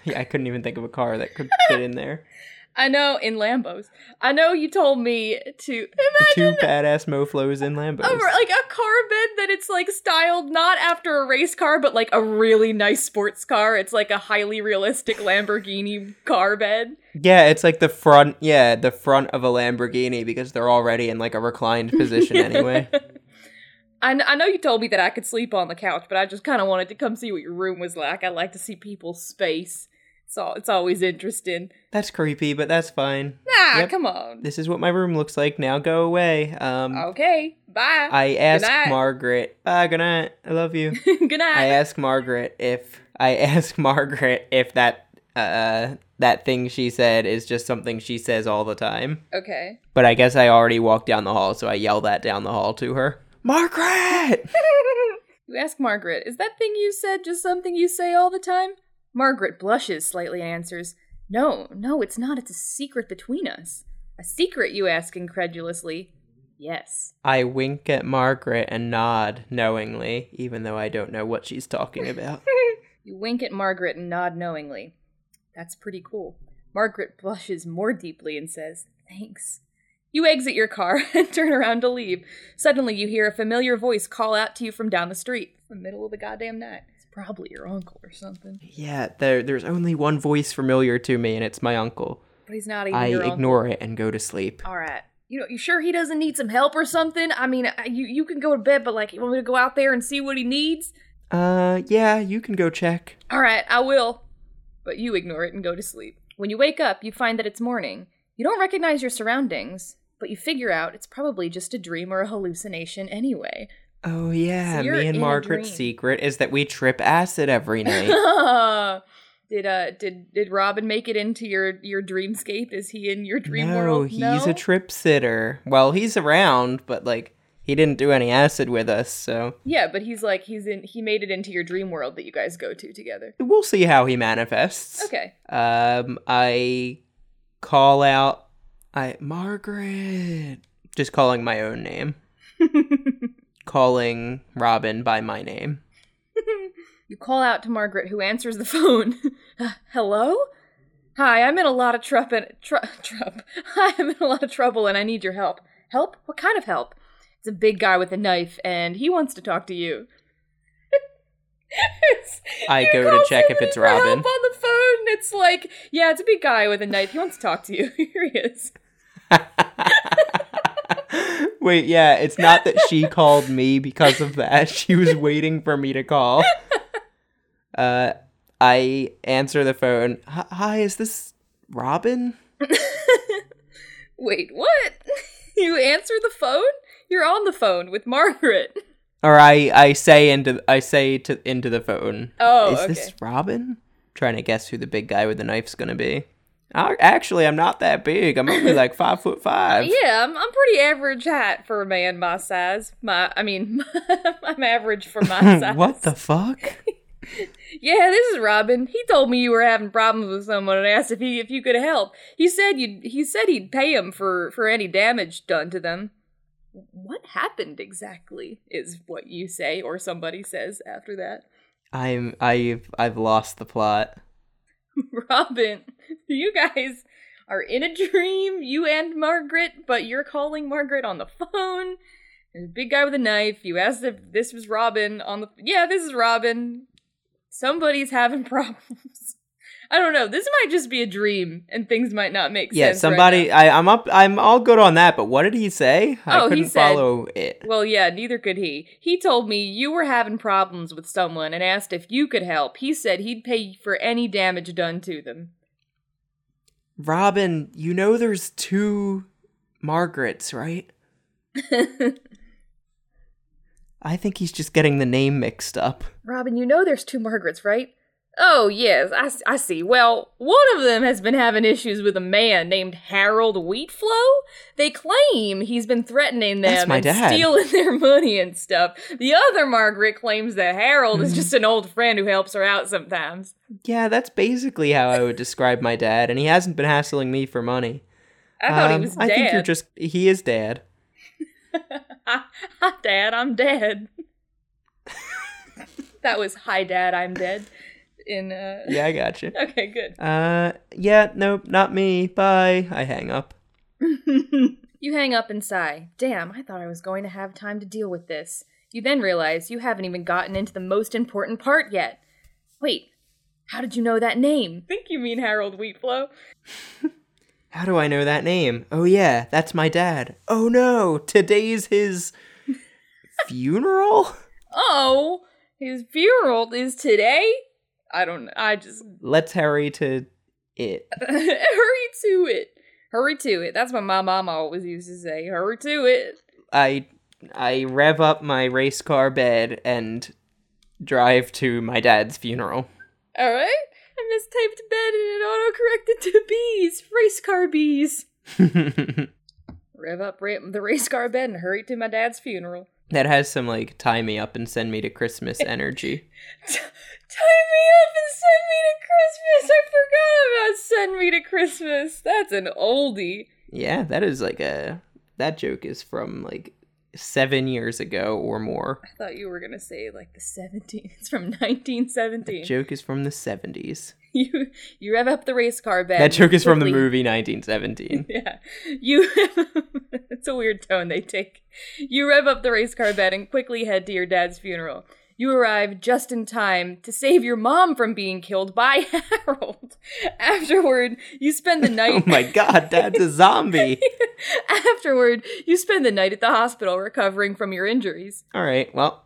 yeah, I couldn't even think of a car that could fit in there. *laughs* I know in Lambos. I know you told me to Two badass moflos in Lambos. a, like a car bed that it's like styled not after a race car, but like a really nice sports car. It's like a highly realistic Lamborghini car bed. Yeah, it's like the front. Yeah, the front of a Lamborghini because they're already in like a reclined position anyway. *laughs* I, I know you told me that I could sleep on the couch, but I just kind of wanted to come see what your room was like. I like to see people's space. It's all, it's always interesting. That's creepy, but that's fine. Ah, Yep. come on. This is what my room looks like. Now go away. Um, Okay, bye. I asked. Margaret. Ah, good night. I love you. *laughs* Good night. I asked Margaret if I *laughs* asked Margaret if that uh that thing she said is just something she says all the time. okay. But I guess I already walked down the hall, so I yell that down the hall to her. Margaret! *laughs* You ask Margaret, is that thing you said just something you say all the time? Margaret blushes slightly and answers, No, no, it's not. It's a secret between us. A secret, you ask incredulously. Yes. I wink at Margaret and nod knowingly, even though I don't know what she's talking about. *laughs* You wink at Margaret and nod knowingly. That's pretty cool. Margaret *laughs* blushes more deeply and says, Thanks. You exit your car *laughs* and turn around to leave. Suddenly, you hear a familiar voice call out to you from down the street. It's the middle of the goddamn night. It's probably your uncle or something. yeah, there there's only one voice familiar to me, and it's my uncle. But he's not even I your uncle. ignore it and go to sleep. All right. You know, you sure he doesn't need some help or something? I mean, you you can go to bed, but like, you want me to go out there and see what he needs? Uh, yeah, you can go check. All right, I will. But you ignore it and go to sleep. When you wake up, you find that it's morning. You don't recognize your surroundings, but you figure out it's probably just a dream or a hallucination anyway. Oh yeah, So me and Margaret's secret is that we trip acid every night. *laughs* did uh did did Robin make it into your your dreamscape? Is he in your dream no, world? No, he's a trip sitter. Well, he's around, but like he didn't do any acid with us, so yeah, but he's like he's in he made it into your dream world that you guys go to together. we'll see how he manifests. Okay. Um, I call out, I Margaret, just calling my own name, *laughs* calling Robin by my name. *laughs* You call out to Margaret, who answers the phone. *laughs* Uh, hello? Hi, I'm in a lot of trouble. Tr- trouble. Hi, I'm in a lot of trouble and I need your help. Help? What kind of help? It's a big guy with a knife and he wants to talk to you. I go to check if it's help Robin. on the phone. It's like, yeah, it's a big guy with a knife. He wants to talk to you. *laughs* Here he is. *laughs* Wait, yeah, it's not that she *laughs* called me because of that. She was waiting for me to call. Uh, I answer the phone. "Hi- Hi, is this Robin? Wait, what? You answer the phone? You're on the phone with Margaret. *laughs* Or I, I say into I say to into the phone. Oh, is okay. this Robin? Trying to guess who the big guy with the knife's gonna be. Uh, Actually, I'm not that big. I'm only like five foot five. *laughs* Yeah, I'm, I'm pretty average height for a man my size. My, I mean, *laughs* I'm average for my size. what the fuck? Yeah, this is Robin. He told me you were having problems with someone and asked if he if you could help. He said you he said he'd pay him for for any damage done to them. What happened exactly is what you say or somebody says after that. I'm I've I've lost the plot. *laughs* Robin, you guys are in a dream, you and Margaret, but you're calling Margaret on the phone. There's a big guy with a knife. You asked if this was Robin on the. Yeah, this is Robin. Somebody's having *laughs* problems. I don't know. This might just be a dream, and things might not make Yeah, sense. Yeah, somebody. now. I, I'm up. I'm all good on that. But what did he say? I Oh, he couldn't said- follow it. Well, yeah, neither could he. He told me you were having problems with someone and asked if you could help. He said he'd pay for any damage done to them. Robin, you know there's two Margarets, right? *laughs* I think he's just getting the name mixed up. Robin, you know there's two Margarets, right? Oh, yes, I, I see. Well, one of them has been having issues with a man named Harold Wheatflow. They claim he's been threatening them and dad. stealing *laughs* their money and stuff. The other Margaret claims that Harold Mm-hmm. is just an old friend who helps her out sometimes. Yeah, that's basically how I would describe my dad, and he hasn't been hassling me for money. I thought Um, he was I think you're just. He is dad. *laughs* Hi, Dad, I'm dead. *laughs* that was Hi, Dad, I'm dead. In uh, Yeah, I got you. *laughs* okay, good. Uh, yeah, nope, not me. Bye. I hang up. *laughs* you hang up and sigh. Damn, I thought I was going to have time to deal with this. You then realize you haven't even gotten into the most important part yet. Wait, how did you know that name? think you mean Harold Wheatflow. *laughs* How do I know that name? Oh yeah, that's my dad. Oh no, today's his funeral? Oh, his funeral is today? I don't. I just Let's hurry to it. *laughs* hurry to it. Hurry to it. That's what my mom always used to say. Hurry to it. I I rev up my race car bed and drive to my dad's funeral. All right. I mistyped bed and it auto-corrected to bees. Race car bees. *laughs* Rev up the race car bed and hurry to my dad's funeral. that has some like tie me up and send me to Christmas energy. *laughs* Tie me up and send me to Christmas. I forgot about send me to Christmas. That's an oldie. Yeah, that is like a that joke is from like 7 years ago or more. I thought you were gonna say like the 17. It's from 1917. Joke is from the 70s. *laughs* You you rev up the race car bed. That joke is from the movie 1917. *laughs* Yeah. You *laughs* It's a weird tone they take. You rev up the race car bed and quickly head to your dad's funeral. You arrive just in time to save your mom from being killed by *laughs* Harold. Afterward, you spend the night. *laughs* Oh my god, dad's a zombie. *laughs* Afterward, you spend the night at the hospital recovering from your injuries. All right. Well,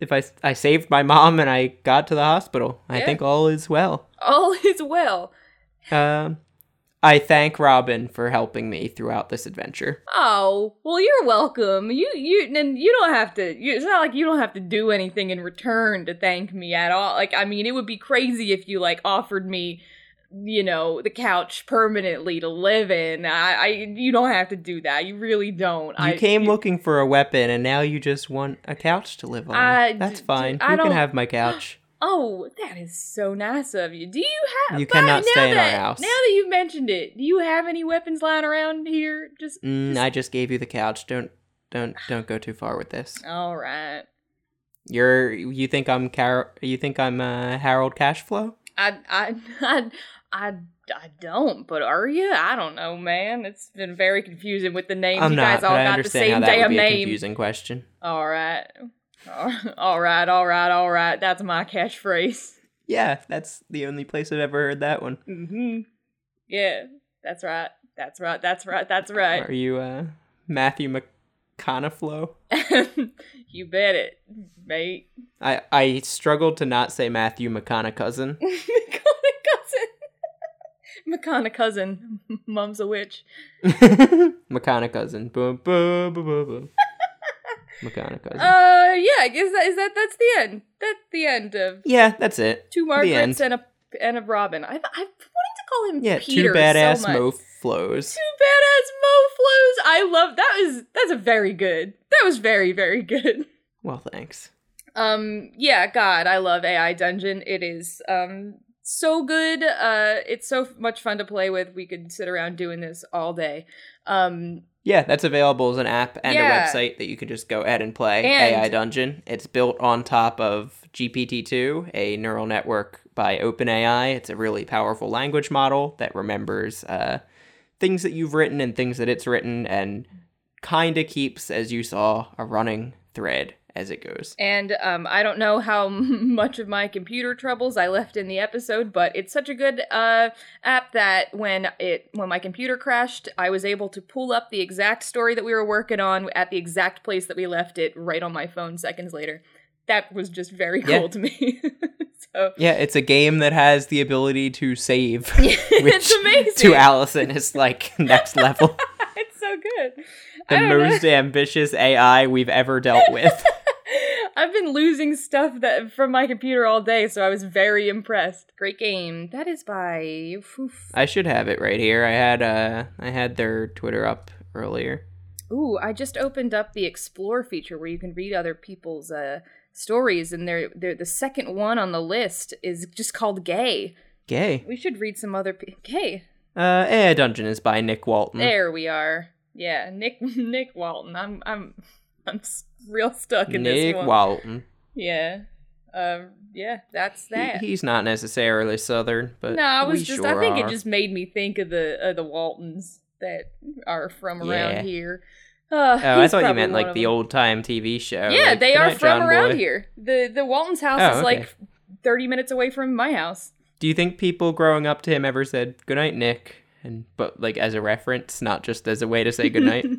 if I I saved my mom and I got to the hospital, I Yeah. think all is well. All is well. Um, I thank Robin for helping me throughout this adventure. Oh, well, you're welcome. You you and you don't have to. You, it's not like you don't have to do anything in return to thank me at all. Like, I mean, it would be crazy if you like offered me, you know, the couch permanently to live in. I, I you don't have to do that. You really don't. You I, came you- looking for a weapon, and now you just want a couch to live on. I- That's fine. I you can have my couch. Oh, that is so nice of you. Do you have? You cannot stay in our that- house. Now that you've mentioned it, do you have any weapons lying around here? Just Mm, I just gave you the couch. Don't don't don't go too far with this. *sighs* all right. You're you think I'm Car- you think I'm uh, Harold Cashflow? I, I, *laughs* I, I, I don't. But are you? I don't know, man. It's been very confusing with the names. I'm you not, guys all but I got the understand same how that would damn be a name. confusing question. All right. *laughs* All right, all right, all right. That's my catchphrase. Yeah, that's the only place I've ever heard that one. Mm-hmm. Yeah, that's right. That's right. That's right. That's right. Are you uh Matthew McConaughey? *laughs* you bet it, mate. I I struggled to not say Matthew McConaughey cousin. *laughs* McConaughey cousin. McConaughey cousin. Mom's a witch. McConaughey cousin. Boom boom boom boom boom. McConaughey cousin. Uh, yeah. I guess that is that. That's the end. That's the end of yeah, that's it. two. Margarets and a and a Robin. I I wanted to call him Yeah, Peter two badass so much. mo flows. Two badass moflos. I love that. Was that's a very good. That was very very good. Well, thanks. Um, yeah, God, I love AI Dungeon. It is um so good. Uh, it's so much fun to play with. We could sit around doing this all day. Um, Yeah, that's available as an app and Yeah. a website that you can just go ahead and play. And- AI Dungeon. It's built on top of GPT-2, a neural network by OpenAI. It's a really powerful language model that remembers uh, things that you've written and things that it's written, and kind of keeps, as you saw, a running thread as it goes. and um, I don't know how *laughs* much of my computer troubles I left in the episode, but it's such a good uh app that when it when my computer crashed, I was able to pull up the exact story that we were working on at the exact place that we left it right on my phone seconds later. That was just very Yeah. cool to me. *laughs* so Yeah, it's a game that has the ability to save, *laughs* it's which amazing. to Allison is like next level. it's so good. The don't know. most ambitious AI we've ever dealt with. *laughs* I've been losing stuff that from my computer all day, so I was very impressed. Great game. That is by oof. I should have it right here. I had uh I had their Twitter up earlier. Ooh, I just opened up the explore feature where you can read other people's uh stories and they're, they're the second one on the list is just called gay. Gay. We should read some other pe- gay. Uh AI Dungeon is by Nick Walton. There we are. Yeah, Nick *laughs* Nick Walton. I'm I'm *laughs* I'm real stuck in this Nick one. Walton. Yeah. Um yeah, that's He- that. he's not necessarily southern, but no, I was just sure I think are. it just made me think of the of the Waltons that are from around Yeah. here. Uh, *sighs* Oh, I thought you meant like the old time TV show. Yeah, like, they are from John around Boy." here. The the Walton's house Oh, is okay. like 30 minutes away from my house. Do you think people growing up to him ever said "Good night, Nick"? And but like as a reference, not just as a way to say goodnight. *laughs*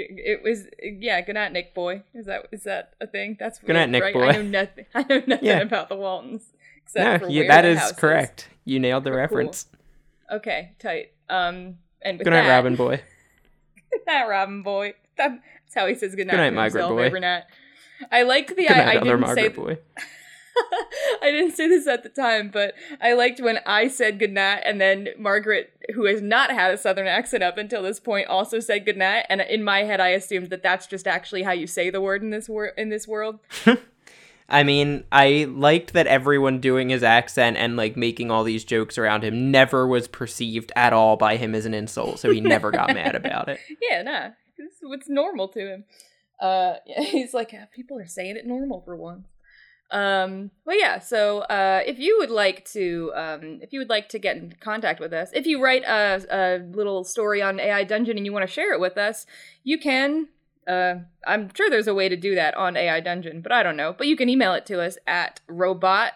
It was yeah. Good night, Nick boy. Is that is that a thing? That's Good night, Nick right? boy. I know nothing. *laughs* I know nothing Yeah. about the Waltons except no, where that is house correct. You nailed the Cool. reference. Okay, tight. Um, and with Good night, that, Robin boy. *laughs* Good night, Robin boy. That's how he says good night. Good night, to Margaret himself boy. Every night. I like the. Good I, night, I other didn't Margaret say. boy. *laughs* I didn't say this at the time, but I liked when I said goodnight, and then Margaret, who has not had a southern accent up until this point, also said goodnight. And in my head, I assumed that that's just actually how you say the word in this wor- in this world. *laughs* I mean, I liked that everyone doing his accent and like making all these jokes around him never was perceived at all by him as an insult, so he never got mad about it. *laughs* Yeah, nah, this is what's normal to him. Uh, yeah, he's like, "Ah, people are saying it normal for once. Um, well, yeah. So, uh, if you would like to, um, if you would like to get in contact with us, if you write a, a little story on AI Dungeon and you want to share it with us, you can. Uh, I'm sure there's a way to do that on AI Dungeon, but I don't know. But you can email it to us at robot.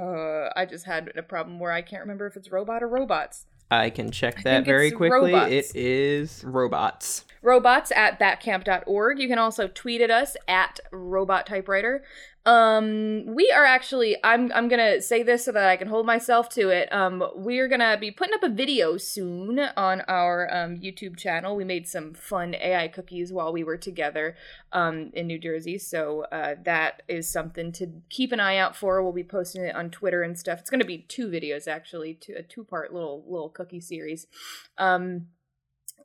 Uh, I just had a problem where I can't remember if it's robot or robots. I can check that very quickly. robots. It is robots. robots at batcamp.org. You can also tweet at us at robot typewriter. Um, we are actually I'm I'm gonna say this so that I can hold myself to it. Um, we're gonna be putting up a video soon on our um, YouTube channel. We made some fun AI cookies while we were together um, in New Jersey, so uh, that is something to keep an eye out for. We'll be posting it on Twitter and stuff. It's gonna be two videos actually, two, a two part little little cookie series. Um,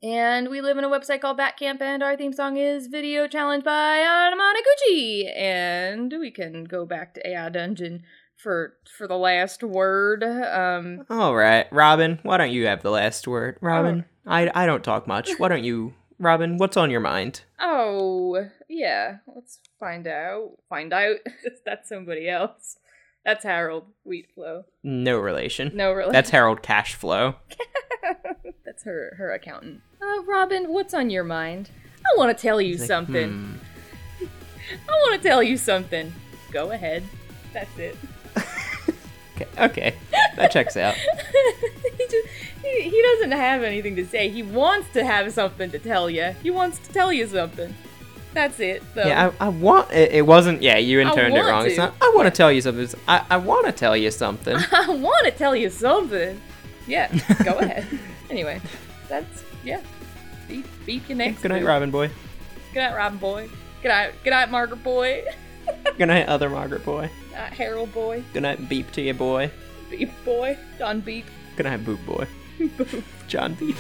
and we live in a website called Batcamp, and our theme song is Video Challenge by Anamanaguchi. And we can go back to AI Dungeon for for the last word. Um, All right, Robin, why don't you have the last word? Robin, I, I don't talk much. Why don't you, Robin, what's on your mind? oh, yeah, let's find out. Find out. *laughs* That's somebody else. That's Harold Wheatflow. No relation. No relation. That's Harold Cashflow. *laughs* *laughs* That's her her accountant. Uh, Robin, what's on your mind? I want to tell you Like, something. hmm. *laughs* I want to tell you something. Go ahead. That's it. *laughs* Okay, okay, that checks out. he, just, he, he doesn't have anything to say. He wants to have something to tell you. He wants to tell you something. That's it. Though. Yeah, I, I want. It, it wasn't. Yeah, you intoned it wrong. It's not. I want to tell you something. It's, I, I want to tell you something. I want to tell you something. Yeah, *laughs* go ahead. Anyway, that's yeah. Beat, beat your next. Good night. Robin boy. Good night, Robin boy. Good night, good night, Margaret boy. *laughs* Good night, other Margaret boy. Good night, Harold boy. Good night, Beep to you boy. Beep boy. John Beep. Good night, Boop boy. *laughs* John Beep.